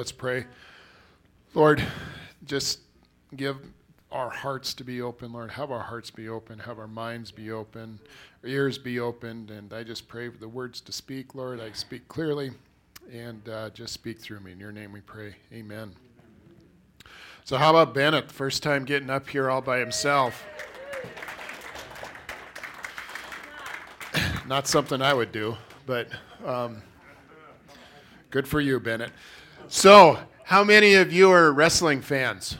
Let's pray. Lord, just give our hearts to be open, Lord. Have our hearts be open. Have our minds be open. Our ears be opened. And I just pray for the words to speak, Lord. I speak clearly and uh, just speak through me. In your name we pray. Amen. So, how about Bennett? First time getting up here all by himself. Not something I would do, but um, good for you, Bennett. So, how many of you are wrestling fans?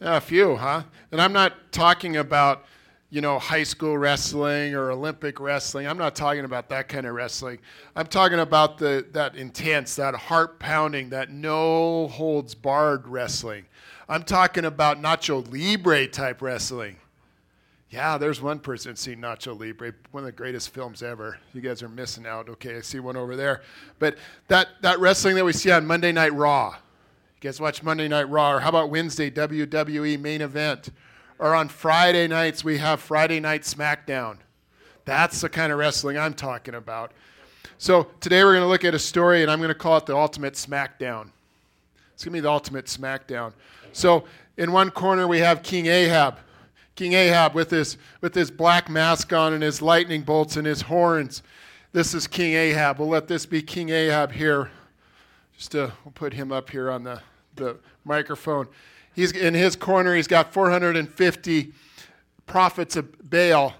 A few, huh? And I'm not talking about, you know, high school wrestling or Olympic wrestling. I'm not talking about that kind of wrestling. I'm talking about the that intense, that heart pounding, that no holds barred wrestling. I'm talking about Nacho Libre type wrestling. Yeah, there's one person seen Nacho Libre, one of the greatest films ever. You guys are missing out. Okay, I see one over there. But that, that wrestling that we see on Monday Night Raw, guys watch Monday Night Raw, or how about Wednesday, WWE main event? Or on Friday nights, we have Friday Night SmackDown. That's the kind of wrestling I'm talking about. So today we're going to look at a story, and I'm going to call it the Ultimate SmackDown. It's going to be the Ultimate SmackDown. So in one corner, we have King Ahab. King Ahab with his, with his black mask on and his lightning bolts and his horns. This is King Ahab. We'll let this be King Ahab here. Just to, we'll put him up here on the the microphone. He's in his corner. He's got 450 prophets of Baal,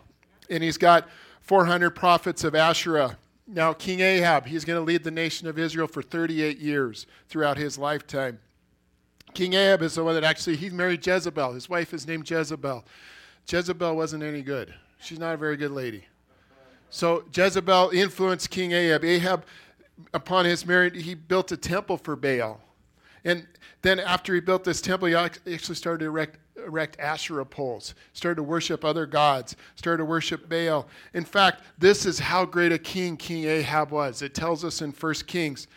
and he's got 400 prophets of Asherah. Now, King Ahab, he's going to lead the nation of Israel for 38 years throughout his lifetime. King Ahab is the one that actually he married Jezebel. His wife is named Jezebel. Jezebel wasn't any good. She's not a very good lady. So Jezebel influenced King Ahab. Ahab, upon his marriage, he built a temple for Baal. And then after he built this temple, he actually started to erect, erect Asherah poles, started to worship other gods, started to worship Baal. In fact, this is how great a king King Ahab was. It tells us in 1 Kings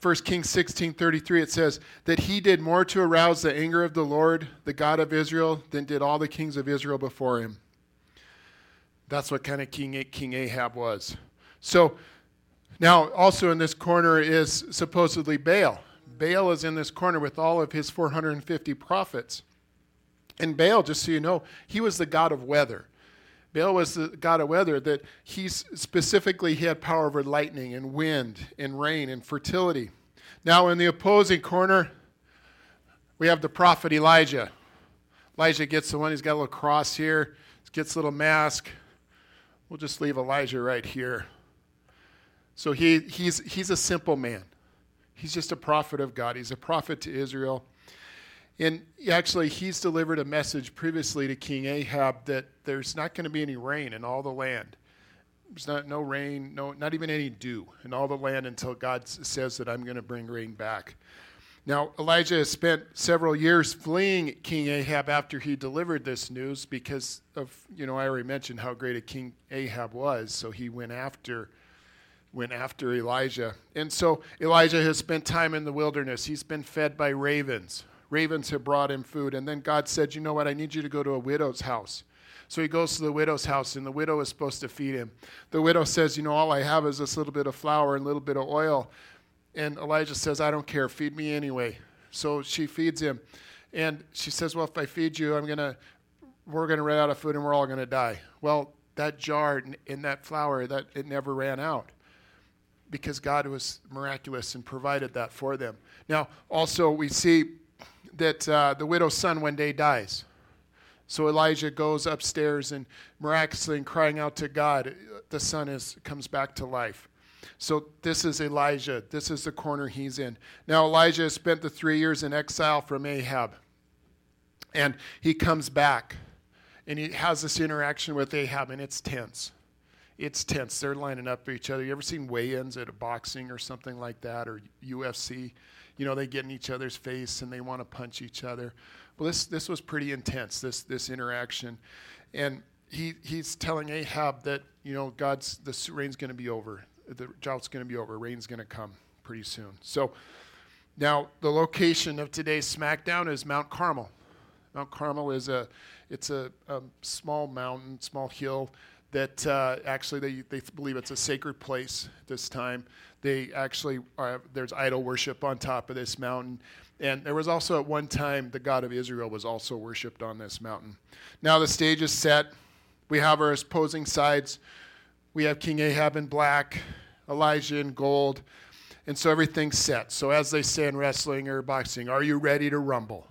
1 Kings 16:33 it says that he did more to arouse the anger of the Lord, the God of Israel, than did all the kings of Israel before him. That's what kind of king King Ahab was. So now also in this corner is supposedly Baal. Baal is in this corner with all of his 450 prophets. And Baal, just so you know, he was the god of weather. Baal was the god of weather that he specifically he had power over lightning and wind and rain and fertility. Now in the opposing corner, we have the prophet Elijah. Elijah gets the one, he's got a little cross here, gets a little mask. We'll just leave Elijah right here. So he, he's, he's a simple man. He's just a prophet of God. He's a prophet to Israel. And actually, he's delivered a message previously to King Ahab that there's not going to be any rain in all the land. There's not no rain, no, not even any dew in all the land until God says that I'm going to bring rain back. Now, Elijah has spent several years fleeing King Ahab after he delivered this news because of, you know, I already mentioned how great a King Ahab was. So he went after went after Elijah. And so Elijah has spent time in the wilderness. He's been fed by ravens. Ravens have brought him food. And then God said, You know what? I need you to go to a widow's house. So he goes to the widow's house, and the widow is supposed to feed him. The widow says, You know, all I have is this little bit of flour and a little bit of oil. And Elijah says, I don't care. Feed me anyway. So she feeds him. And she says, Well, if I feed you, I'm going to, we're going to run out of food and we're all going to die. Well, that jar and that flour, that it never ran out because God was miraculous and provided that for them. Now, also, we see that uh, the widow's son one day dies. So Elijah goes upstairs and miraculously crying out to God, the son is, comes back to life. So this is Elijah. This is the corner he's in. Now, Elijah has spent the three years in exile from Ahab. And he comes back and he has this interaction with Ahab, and it's tense it's tense. They're lining up for each other. You ever seen weigh-ins at a boxing or something like that, or UFC? You know, they get in each other's face and they want to punch each other. Well, this this was pretty intense. This this interaction, and he he's telling Ahab that you know God's the rain's going to be over. The drought's going to be over. Rain's going to come pretty soon. So now the location of today's SmackDown is Mount Carmel. Mount Carmel is a it's a, a small mountain, small hill that uh, actually they, they believe it's a sacred place this time. They actually are, there's idol worship on top of this mountain. And there was also at one time the God of Israel was also worshipped on this mountain. Now the stage is set. We have our opposing sides. We have King Ahab in black, Elijah in gold. And so everything's set. So as they say in wrestling or boxing, are you ready to rumble?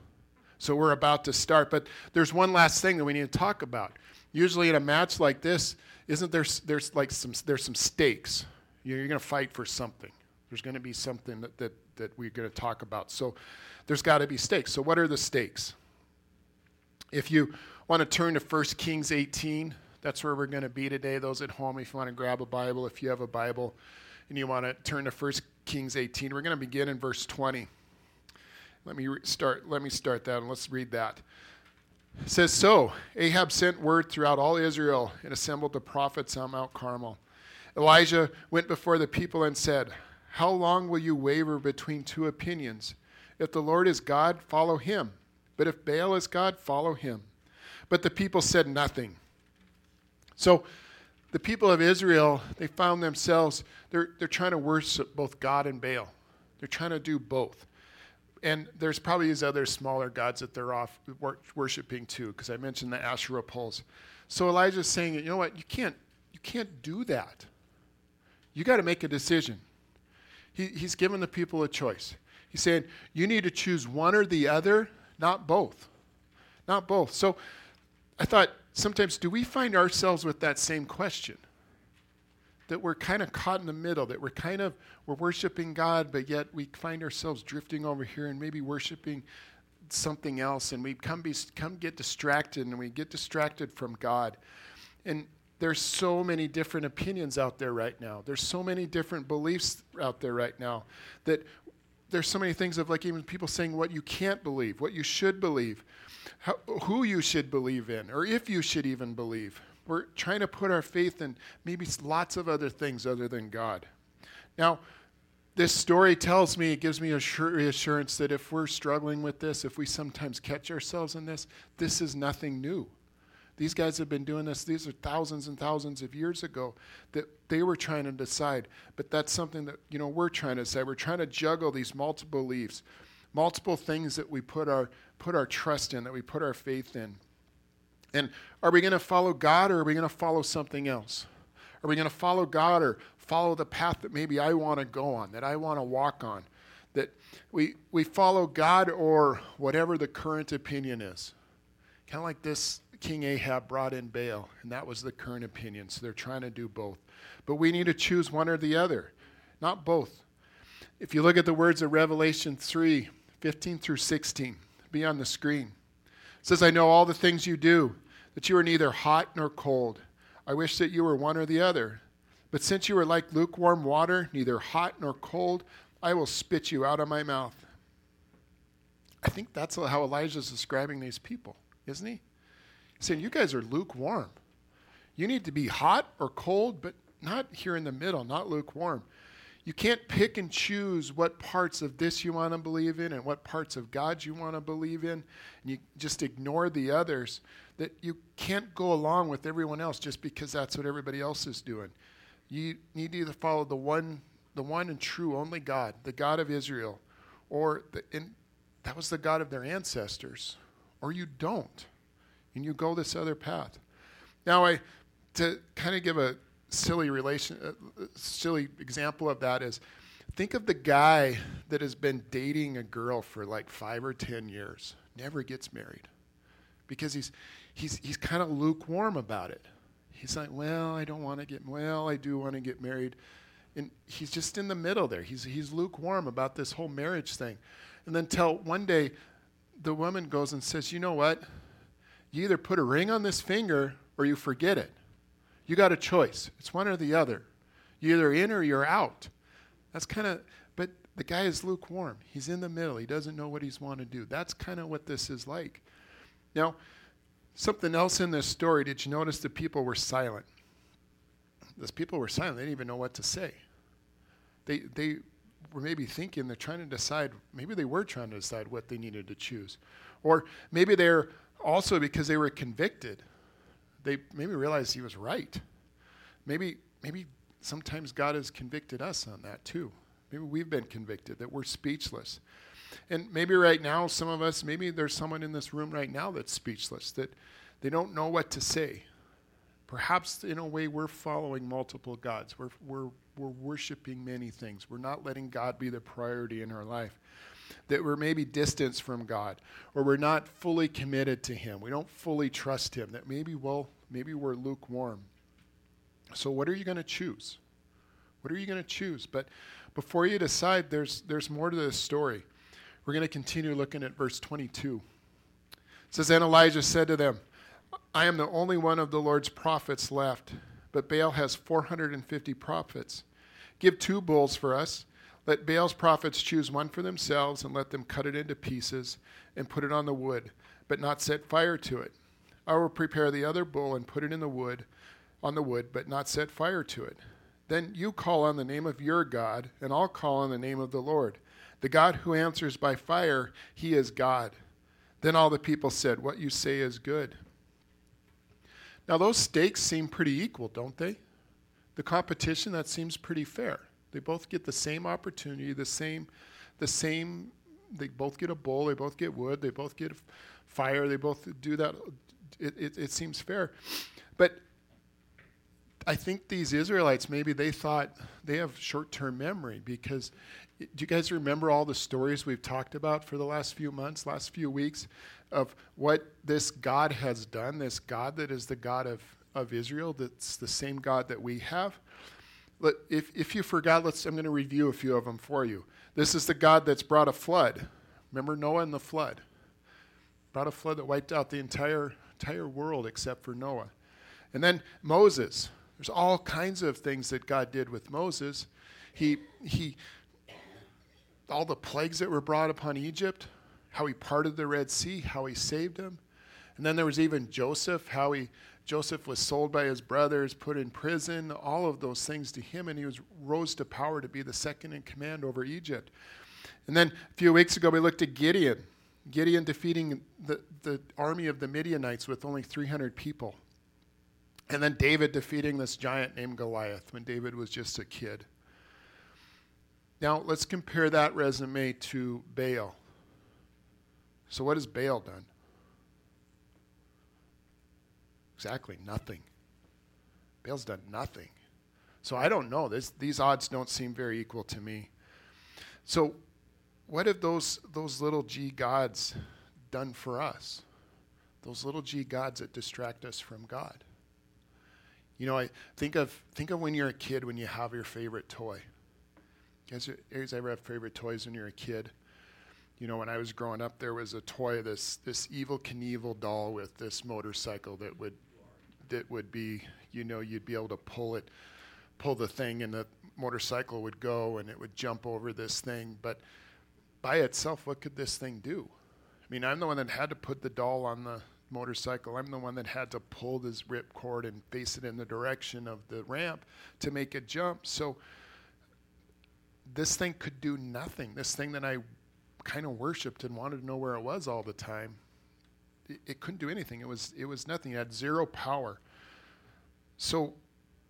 So we're about to start. But there's one last thing that we need to talk about. Usually in a match like this, isn't there there's like some there's some stakes. You're, you're going to fight for something. There's going to be something that, that, that we're going to talk about. So there's got to be stakes. So what are the stakes? If you want to turn to 1 Kings 18, that's where we're going to be today. Those at home, if you want to grab a Bible, if you have a Bible and you want to turn to 1 Kings 18, we're going to begin in verse 20. Let me start. Let me start that, and let's read that. It says so. Ahab sent word throughout all Israel and assembled the prophets on Mount Carmel. Elijah went before the people and said, How long will you waver between two opinions? If the Lord is God, follow him. But if Baal is God, follow him. But the people said nothing. So the people of Israel, they found themselves, they're, they're trying to worship both God and Baal. They're trying to do both and there's probably these other smaller gods that they're off worshiping too, because I mentioned the Asherah poles. So Elijah's saying, you know what, you can't, you can't do that. You got to make a decision. He, he's giving the people a choice. He's saying, you need to choose one or the other, not both. Not both. So I thought, sometimes do we find ourselves with that same question? That we're kind of caught in the middle, that we're kind of we're worshiping God, but yet we find ourselves drifting over here and maybe worshiping something else, and we come be, come get distracted, and we get distracted from God. And there's so many different opinions out there right now. There's so many different beliefs out there right now that there's so many things of like even people saying what you can't believe, what you should believe, how, who you should believe in, or if you should even believe. We're trying to put our faith in maybe lots of other things other than God. Now, this story tells me, it gives me a reassurance that if we're struggling with this, if we sometimes catch ourselves in this, this is nothing new. These guys have been doing this, these are thousands and thousands of years ago that they were trying to decide. But that's something that, you know, we're trying to decide. We're trying to juggle these multiple beliefs, multiple things that we put our, put our trust in, that we put our faith in. And are we going to follow God or are we going to follow something else? Are we going to follow God or follow the path that maybe I want to go on, that I want to walk on? That we, we follow God or whatever the current opinion is. Kind of like this King Ahab brought in Baal, and that was the current opinion. So they're trying to do both. But we need to choose one or the other, not both. If you look at the words of Revelation 3 15 through 16, be on the screen. It says, I know all the things you do that you are neither hot nor cold. I wish that you were one or the other. But since you are like lukewarm water, neither hot nor cold, I will spit you out of my mouth. I think that's how Elijah is describing these people, isn't he? He's saying, You guys are lukewarm. You need to be hot or cold, but not here in the middle, not lukewarm. You can't pick and choose what parts of this you want to believe in and what parts of God you want to believe in, and you just ignore the others that you can't go along with everyone else just because that's what everybody else is doing. You need to either follow the one, the one and true only God, the God of Israel, or the, and that was the God of their ancestors, or you don't, and you go this other path. Now, I to kind of give a silly relation, uh, silly example of that is, think of the guy that has been dating a girl for like five or ten years, never gets married, because he's he's, he's kind of lukewarm about it. He's like, well, I don't want to get, well, I do want to get married. And he's just in the middle there. He's, he's lukewarm about this whole marriage thing. And then till one day, the woman goes and says, you know what? You either put a ring on this finger or you forget it. You got a choice. It's one or the other. You're either in or you're out. That's kind of, but the guy is lukewarm. He's in the middle. He doesn't know what he's want to do. That's kind of what this is like. Now, Something else in this story, did you notice the people were silent? Those people were silent. They didn't even know what to say. They, they were maybe thinking they're trying to decide, maybe they were trying to decide what they needed to choose. Or maybe they're also because they were convicted, they maybe realized he was right. Maybe, maybe sometimes God has convicted us on that too. Maybe we've been convicted that we're speechless. And maybe right now, some of us, maybe there's someone in this room right now that's speechless, that they don't know what to say. Perhaps in a way we're following multiple gods. We're, we're, we're worshiping many things. We're not letting God be the priority in our life. That we're maybe distanced from God, or we're not fully committed to Him. We don't fully trust Him. That maybe, well, maybe we're lukewarm. So, what are you going to choose? What are you going to choose? But before you decide, there's, there's more to this story. We're going to continue looking at verse 22. It says, And Elijah said to them, I am the only one of the Lord's prophets left, but Baal has 450 prophets. Give two bulls for us. Let Baal's prophets choose one for themselves, and let them cut it into pieces and put it on the wood, but not set fire to it. I will prepare the other bull and put it in the wood, on the wood, but not set fire to it. Then you call on the name of your God, and I'll call on the name of the Lord. The God who answers by fire, he is God. Then all the people said, What you say is good. Now, those stakes seem pretty equal, don't they? The competition, that seems pretty fair. They both get the same opportunity, the same, the same, they both get a bull, they both get wood, they both get fire, they both do that. It, it, it seems fair. But I think these Israelites, maybe they thought they have short term memory because do you guys remember all the stories we've talked about for the last few months, last few weeks, of what this God has done, this God that is the God of, of Israel, that's the same God that we have? Let, if, if you forgot, let's, I'm going to review a few of them for you. This is the God that's brought a flood. Remember Noah and the flood? Brought a flood that wiped out the entire, entire world except for Noah. And then Moses. There's all kinds of things that God did with Moses. He, he all the plagues that were brought upon Egypt, how he parted the Red Sea, how he saved them. And then there was even Joseph, how he Joseph was sold by his brothers, put in prison, all of those things to him, and he was rose to power to be the second in command over Egypt. And then a few weeks ago, we looked at Gideon. Gideon defeating the, the army of the Midianites with only 300 people. And then David defeating this giant named Goliath when David was just a kid. Now, let's compare that resume to Baal. So, what has Baal done? Exactly nothing. Baal's done nothing. So, I don't know. This, these odds don't seem very equal to me. So, what have those, those little g gods done for us? Those little g gods that distract us from God. You know, I think of think of when you're a kid when you have your favorite toy. Guys, guys ever have favorite toys when you're a kid? You know, when I was growing up, there was a toy, this this Evel Knievel doll with this motorcycle that would that would be, you know, you'd be able to pull it, pull the thing, and the motorcycle would go and it would jump over this thing. But by itself, what could this thing do? I mean, I'm the one that had to put the doll on the motorcycle. I'm the one that had to pull this ripcord and face it in the direction of the ramp to make it jump. So this thing could do nothing. This thing that I kind of worshipped and wanted to know where it was all the time, it, it couldn't do anything. It was it was nothing. It had zero power. So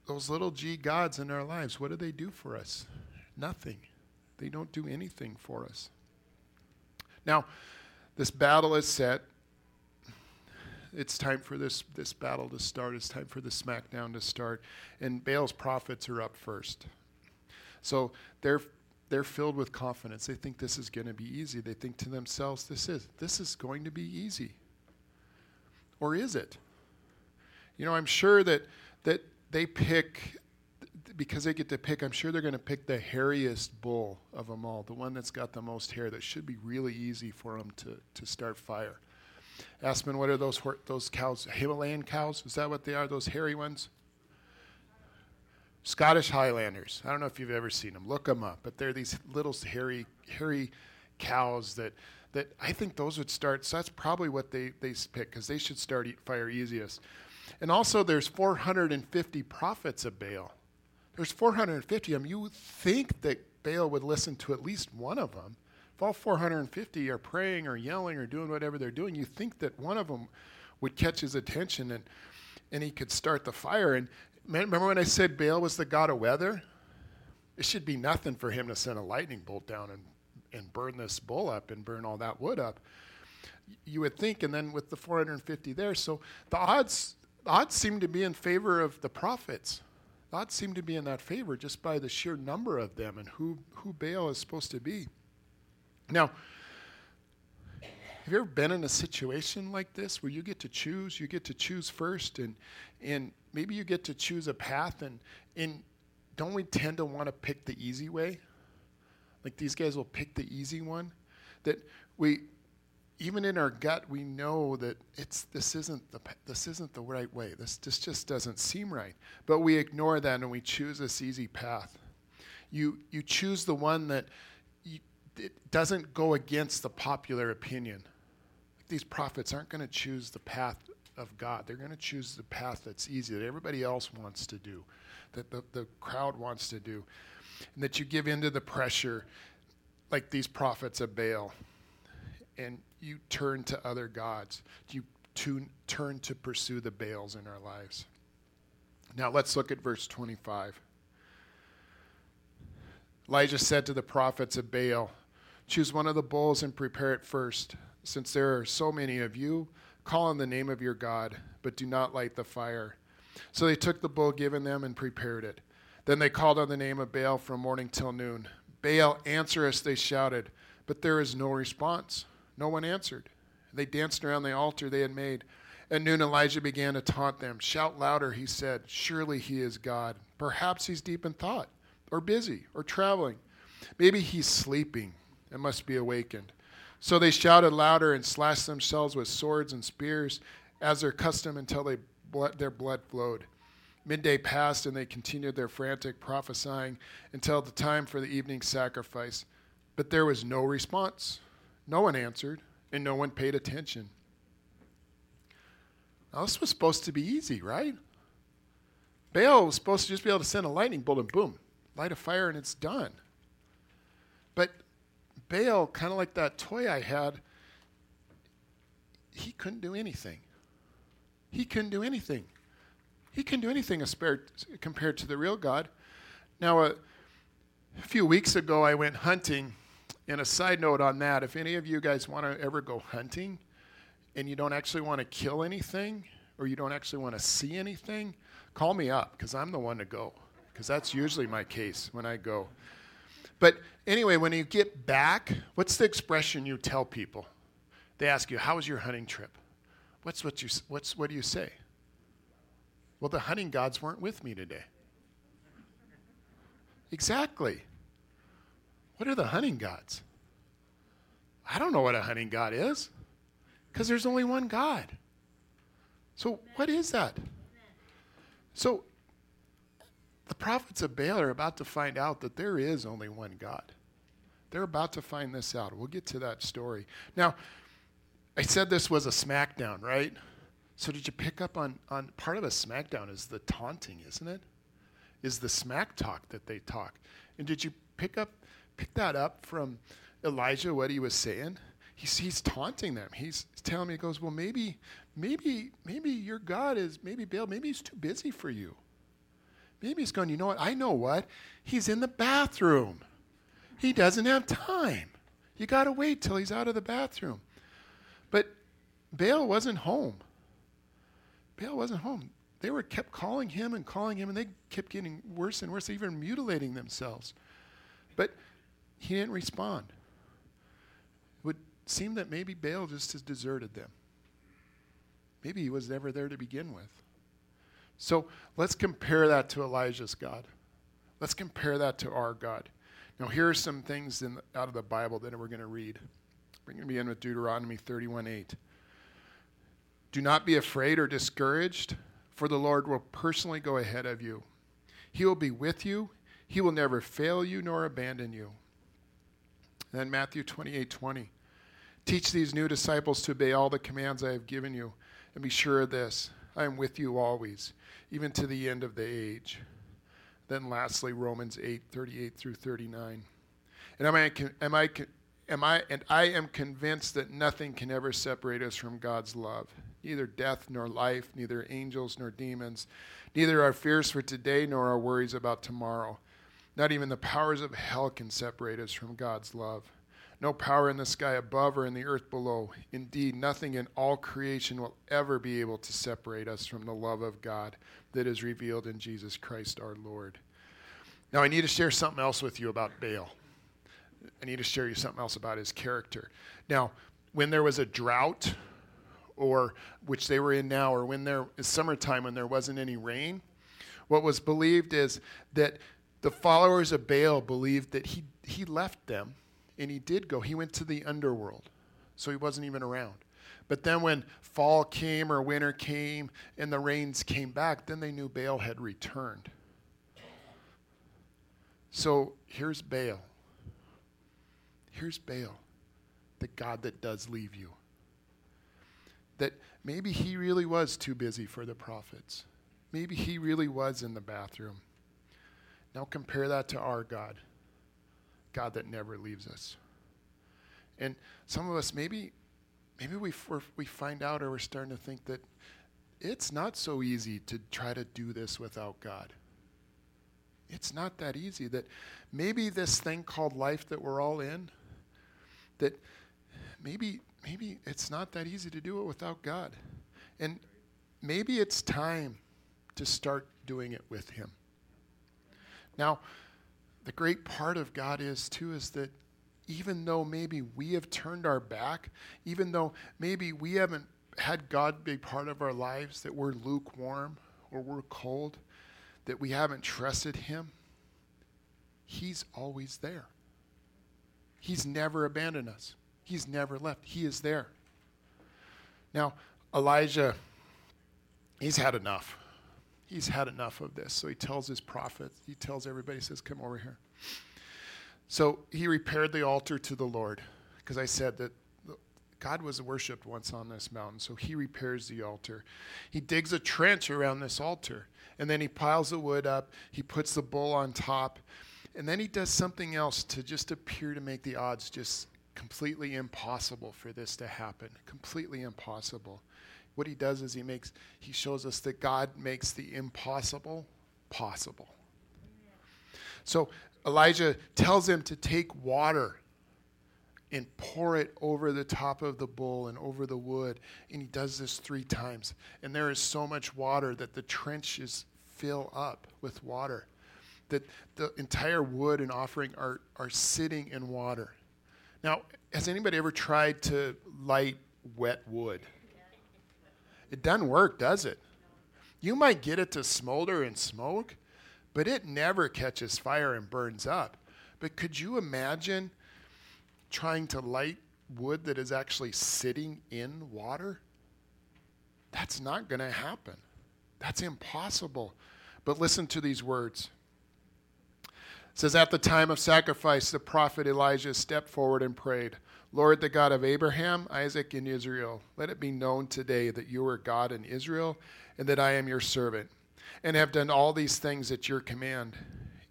those little g gods in our lives, what do they do for us? Nothing. They don't do anything for us. Now, this battle is set. It's time for this, this battle to start. It's time for the smackdown to start. And Baal's prophets are up first. So they're they're filled with confidence. They think this is going to be easy. They think to themselves, this is this is going to be easy. Or is it? You know, I'm sure that that they pick because they get to pick, I'm sure they're going to pick the hairiest bull of them all, the one that's got the most hair that should be really easy for them to, to start fire. Aspen, what are those those cows? Himalayan cows? Is that what they are? Those hairy ones? Scottish Highlanders. I don't know if you've ever seen them. Look them up. But they're these little hairy, hairy cows that, that I think those would start. So that's probably what they, they pick because they should start fire easiest. And also, there's 450 prophets of Baal. There's 450 of them. You think that Baal would listen to at least one of them. If all 450 are praying or yelling or doing whatever they're doing, you think that one of them would catch his attention and, and he could start the fire. And remember when I said Baal was the god of weather? It should be nothing for him to send a lightning bolt down and, and burn this bull up and burn all that wood up. You would think, and then with the 450 there, so the odds, odds seem to be in favor of the prophets. Odds seem to be in that favor just by the sheer number of them and who, who Baal is supposed to be. Now, have you ever been in a situation like this where you get to choose? You get to choose first, and and maybe you get to choose a path, and and don't we tend to want to pick the easy way? Like these guys will pick the easy one. That we, even in our gut, we know that it's this isn't the this isn't the right way. This this just doesn't seem right. But we ignore that and we choose this easy path. You you choose the one that you, it doesn't go against the popular opinion these prophets aren't going to choose the path of God. They're going to choose the path that's easy, that everybody else wants to do, that the, the crowd wants to do, and that you give in to the pressure like these prophets of Baal, and you turn to other gods. Do You to, turn to pursue the Baals in our lives. Now let's look at verse 25. Elijah said to the prophets of Baal, Choose one of the bulls and prepare it first since there are so many of you, call on the name of your God, but do not light the fire. So they took the bull given them and prepared it. Then they called on the name of Baal from morning till noon. Baal, answer us, they shouted, but there is no response. No one answered. They danced around the altar they had made. At noon, Elijah began to taunt them. Shout louder, he said. Surely he is God. Perhaps he's deep in thought, or busy, or traveling. Maybe he's sleeping and must be awakened. So they shouted louder and slashed themselves with swords and spears, as their custom, until they blood, their blood flowed. Midday passed, and they continued their frantic prophesying until the time for the evening sacrifice. But there was no response. No one answered, and no one paid attention. Now, this was supposed to be easy, right? Baal was supposed to just be able to send a lightning bolt and boom, light a fire and it's done. But Baal, kind of like that toy I had, he couldn't do anything. He couldn't do anything. He couldn't do anything compared to the real God. Now, a, a few weeks ago, I went hunting. And a side note on that if any of you guys want to ever go hunting and you don't actually want to kill anything or you don't actually want to see anything, call me up because I'm the one to go. Because that's usually my case when I go. But anyway, when you get back, what's the expression you tell people? They ask you, "How was your hunting trip?" What's what you what's what do you say? Well, the hunting gods weren't with me today. Exactly. What are the hunting gods? I don't know what a hunting god is because there's only one God. So, what is that? So, the prophets of Baal are about to find out that there is only one God. They're about to find this out. We'll get to that story. Now, I said this was a smackdown, right? So did you pick up on, on part of a smackdown is the taunting, isn't it? Is the smack talk that they talk. And did you pick up pick that up from Elijah what he was saying? He's, he's taunting them. He's telling me, he goes, Well, maybe, maybe, maybe your God is maybe Baal, maybe he's too busy for you. Maybe he's going, you know what? I know what. He's in the bathroom. He doesn't have time. You got to wait till he's out of the bathroom. But Baal wasn't home. Baal wasn't home. They were kept calling him and calling him, and they kept getting worse and worse, even mutilating themselves. But he didn't respond. It would seem that maybe Baal just has deserted them. Maybe he was never there to begin with. So let's compare that to Elijah's God. Let's compare that to our God. Now, here are some things in, out of the Bible that we're going to read. We're going to begin with Deuteronomy 31 8. Do not be afraid or discouraged, for the Lord will personally go ahead of you. He will be with you, He will never fail you nor abandon you. then Matthew 28 20. Teach these new disciples to obey all the commands I have given you, and be sure of this I am with you always, even to the end of the age. Then lastly, Romans 8, 38 through 39. And am I, am I, am I, and I am convinced that nothing can ever separate us from God's love, neither death nor life, neither angels nor demons, neither our fears for today nor our worries about tomorrow. Not even the powers of hell can separate us from God's love. No power in the sky above or in the earth below. Indeed, nothing in all creation will ever be able to separate us from the love of God that is revealed in Jesus Christ our Lord. Now, I need to share something else with you about Baal. I need to share you something else about his character. Now, when there was a drought, or which they were in now, or when there is summertime when there wasn't any rain, what was believed is that the followers of Baal believed that he, he left them and he did go. He went to the underworld, so he wasn't even around. But then when fall came or winter came and the rains came back, then they knew Baal had returned. So here's Baal. Here's Baal, the God that does leave you. That maybe he really was too busy for the prophets. Maybe he really was in the bathroom. Now compare that to our God, God that never leaves us. And some of us, maybe, maybe we, we find out or we're starting to think that it's not so easy to try to do this without God. It's not that easy. That maybe this thing called life that we're all in, that maybe maybe it's not that easy to do it without God. And maybe it's time to start doing it with him. Now, the great part of God is too is that even though maybe we have turned our back, even though maybe we haven't had God be part of our lives, that we're lukewarm or we're cold, that we haven't trusted him, he's always there. He's never abandoned us. He's never left. He is there. Now, Elijah, he's had enough. He's had enough of this. So he tells his prophets, he tells everybody, he says, Come over here. So he repaired the altar to the Lord, because I said that God was worshipped once on this mountain. So he repairs the altar. He digs a trench around this altar, and then he piles the wood up. He puts the bull on top, and then he does something else to just appear to make the odds just completely impossible for this to happen. Completely impossible. What he does is he makes he shows us that God makes the impossible possible. So Elijah tells him to take water and pour it over the top of the bull and over the wood. And he does this three times. And there is so much water that the trenches fill up with water that the entire wood and offering are, are sitting in water. Now, has anybody ever tried to light wet wood? It doesn't work, does it? You might get it to smolder and smoke, but it never catches fire and burns up. But could you imagine trying to light wood that is actually sitting in water? That's not going to happen. That's impossible. But listen to these words says, At the time of sacrifice, the prophet Elijah stepped forward and prayed, Lord, the God of Abraham, Isaac, and Israel, let it be known today that you are God in Israel and that I am your servant, and have done all these things at your command.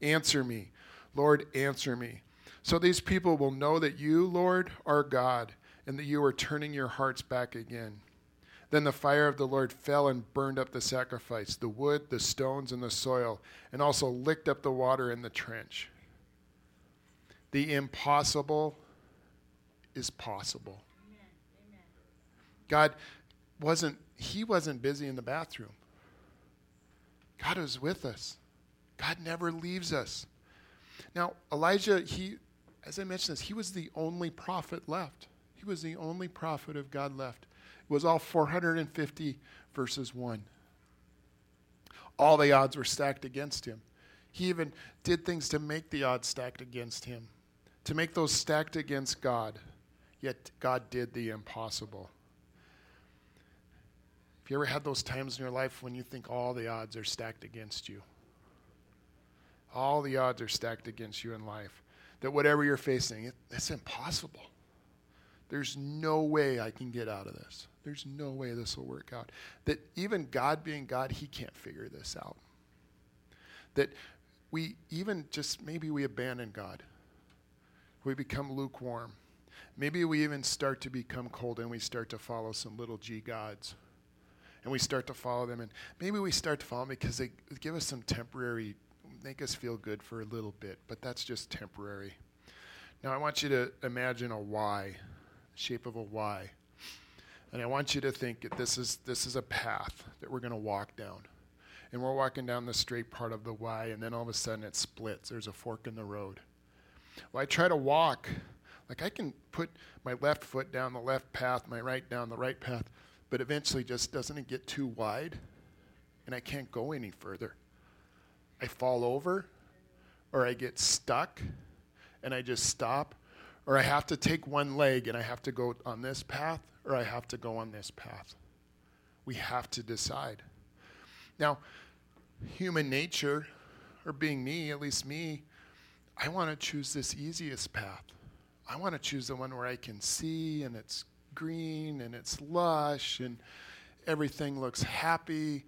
Answer me, Lord, answer me. So these people will know that you, Lord, are God, and that you are turning your hearts back again. Then the fire of the Lord fell and burned up the sacrifice, the wood, the stones, and the soil, and also licked up the water in the trench. The impossible is possible. God wasn't, He wasn't busy in the bathroom. God was with us. God never leaves us. Now, Elijah, he, as I mentioned this, he was the only prophet left. He was the only prophet of God left was all 450 verses 1. All the odds were stacked against him. He even did things to make the odds stacked against him, to make those stacked against God. Yet God did the impossible. Have you ever had those times in your life when you think all the odds are stacked against you? All the odds are stacked against you in life. That whatever you're facing, it, it's impossible. There's no way I can get out of this. There's no way this will work out. That even God being God, He can't figure this out. That we even just maybe we abandon God. We become lukewarm. Maybe we even start to become cold and we start to follow some little g gods and we start to follow them. And maybe we start to follow them because they give us some temporary, make us feel good for a little bit, but that's just temporary. Now, I want you to imagine a Y, shape of a Y. And I want you to think that this is, this is a path that we're going to walk down. And we're walking down the straight part of the Y, and then all of a sudden it splits. There's a fork in the road. Well, I try to walk. Like I can put my left foot down the left path, my right down the right path, but eventually just doesn't it get too wide? And I can't go any further. I fall over, or I get stuck, and I just stop, or I have to take one leg and I have to go on this path, or I have to go on this path. We have to decide. Now, human nature, or being me, at least me, I want to choose this easiest path. I want to choose the one where I can see and it's green and it's lush and everything looks happy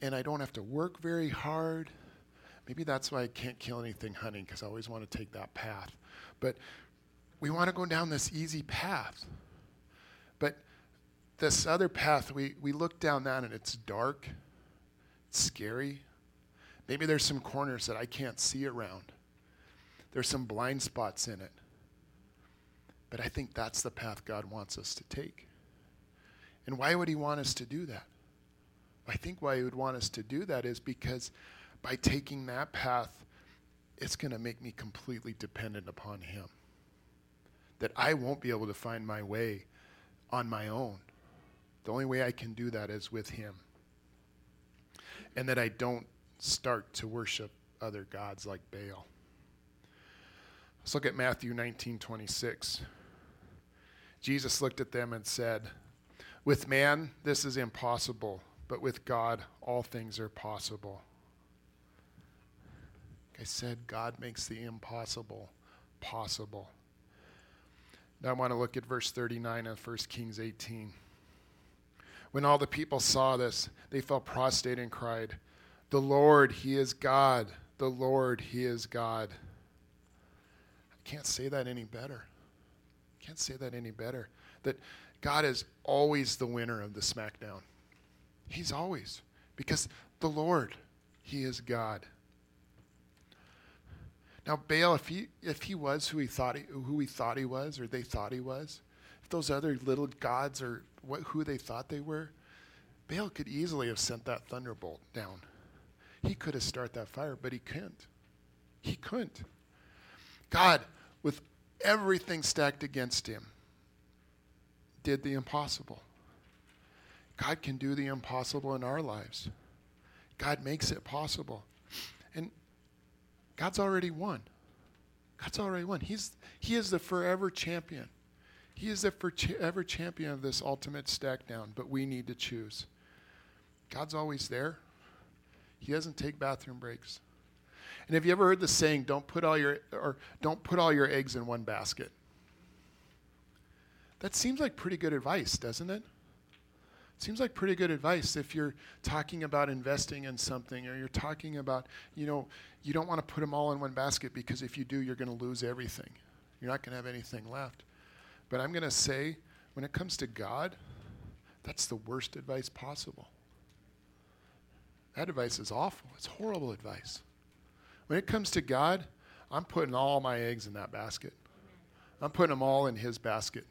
and I don't have to work very hard. Maybe that's why I can't kill anything hunting because I always want to take that path. But we want to go down this easy path. This other path, we, we look down that and it's dark, it's scary. Maybe there's some corners that I can't see around. There's some blind spots in it. But I think that's the path God wants us to take. And why would He want us to do that? I think why He would want us to do that is because by taking that path, it's going to make me completely dependent upon Him. That I won't be able to find my way on my own. The only way I can do that is with Him. And that I don't start to worship other gods like Baal. Let's look at Matthew 19 26. Jesus looked at them and said, With man, this is impossible, but with God, all things are possible. Like I said, God makes the impossible possible. Now I want to look at verse 39 of 1 Kings 18. When all the people saw this, they fell prostrate and cried, The Lord, He is God. The Lord, He is God. I can't say that any better. I can't say that any better. That God is always the winner of the SmackDown. He's always. Because the Lord, He is God. Now, Baal, if he, if he was who he, thought he, who he thought he was, or they thought he was, if those other little gods are what, who they thought they were, Baal could easily have sent that thunderbolt down. He could have started that fire, but he couldn't. He couldn't. God, with everything stacked against him, did the impossible. God can do the impossible in our lives. God makes it possible. And God's already won. God's already won. He's, he is the forever champion. He is the forever champion of this ultimate stack down, but we need to choose. God's always there. He doesn't take bathroom breaks. And have you ever heard the saying, don't put all your or don't put all your eggs in one basket? That seems like pretty good advice, doesn't it? Seems like pretty good advice if you're talking about investing in something or you're talking about, you know, you don't want to put them all in one basket because if you do, you're going to lose everything. You're not going to have anything left. But I'm going to say, when it comes to God, that's the worst advice possible. That advice is awful. It's horrible advice. When it comes to God, I'm putting all my eggs in that basket. I'm putting them all in His basket.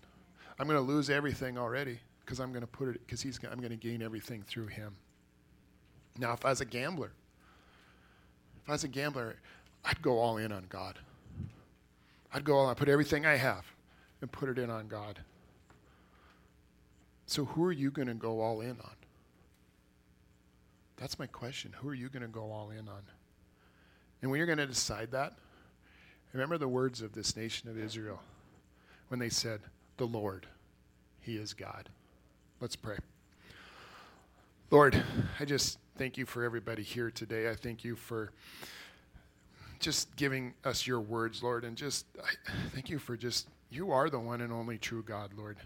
I'm going to lose everything already because I'm going to put it because He's I'm going to gain everything through Him. Now, if I was a gambler, if I was a gambler, I'd go all in on God. I'd go all in, put everything I have and put it in on God. So, who are you going to go all in on? That's my question. Who are you going to go all in on? And when you're going to decide that, remember the words of this nation of Israel when they said, The Lord, He is God. Let's pray. Lord, I just thank you for everybody here today. I thank you for just giving us your words, Lord, and just I thank you for just, you are the one and only true God, Lord.